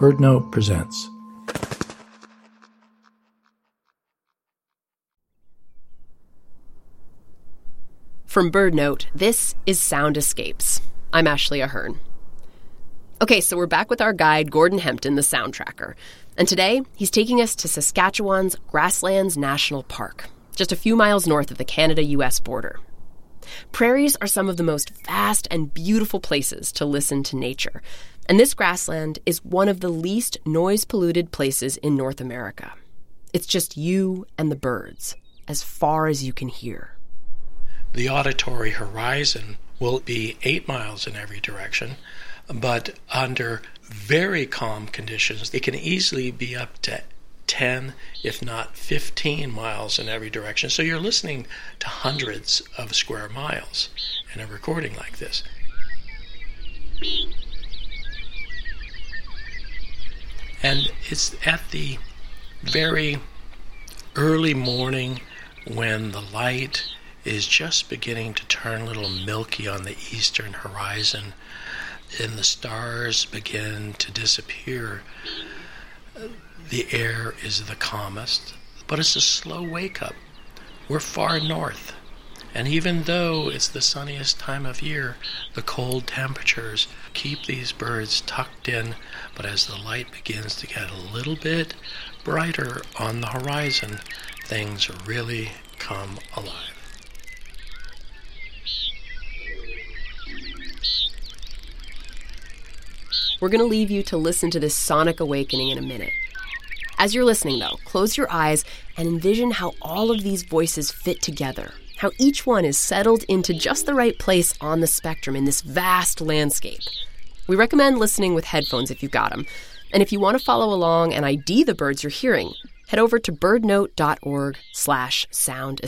BirdNote presents. From BirdNote, this is Sound Escapes. I'm Ashley Ahearn. Okay, so we're back with our guide, Gordon Hempton, the sound tracker. And today, he's taking us to Saskatchewan's Grasslands National Park, just a few miles north of the Canada US border. Prairies are some of the most vast and beautiful places to listen to nature, and this grassland is one of the least noise polluted places in North America. It's just you and the birds, as far as you can hear. The auditory horizon will be eight miles in every direction, but under very calm conditions, it can easily be up to 10, if not 15 miles in every direction. So you're listening to hundreds of square miles in a recording like this. And it's at the very early morning when the light is just beginning to turn a little milky on the eastern horizon and the stars begin to disappear. The air is the calmest, but it's a slow wake up. We're far north. And even though it's the sunniest time of year, the cold temperatures keep these birds tucked in. But as the light begins to get a little bit brighter on the horizon, things really come alive. We're going to leave you to listen to this sonic awakening in a minute. As you're listening, though, close your eyes and envision how all of these voices fit together how each one is settled into just the right place on the spectrum in this vast landscape. We recommend listening with headphones if you've got them. And if you want to follow along and ID the birds you're hearing, head over to birdnote.org slash sound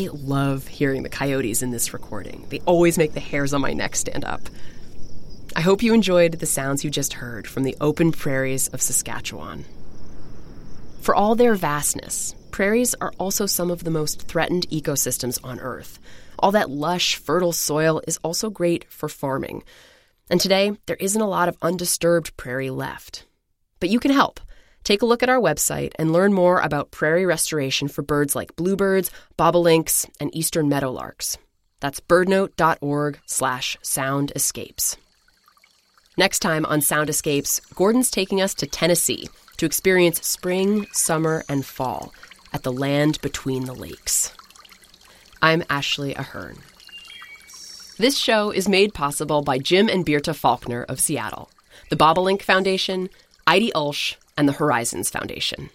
I love hearing the coyotes in this recording. They always make the hairs on my neck stand up. I hope you enjoyed the sounds you just heard from the open prairies of Saskatchewan. For all their vastness, prairies are also some of the most threatened ecosystems on Earth. All that lush, fertile soil is also great for farming. And today, there isn't a lot of undisturbed prairie left. But you can help. Take a look at our website and learn more about prairie restoration for birds like bluebirds, bobolinks, and eastern meadowlarks. That's birdnote.org slash sound escapes. Next time on Sound Escapes, Gordon's taking us to Tennessee to experience spring, summer, and fall at the land between the lakes. I'm Ashley Ahearn. This show is made possible by Jim and Birte Falconer of Seattle, the Bobolink Foundation, Heidi Ulsh, and the Horizons Foundation.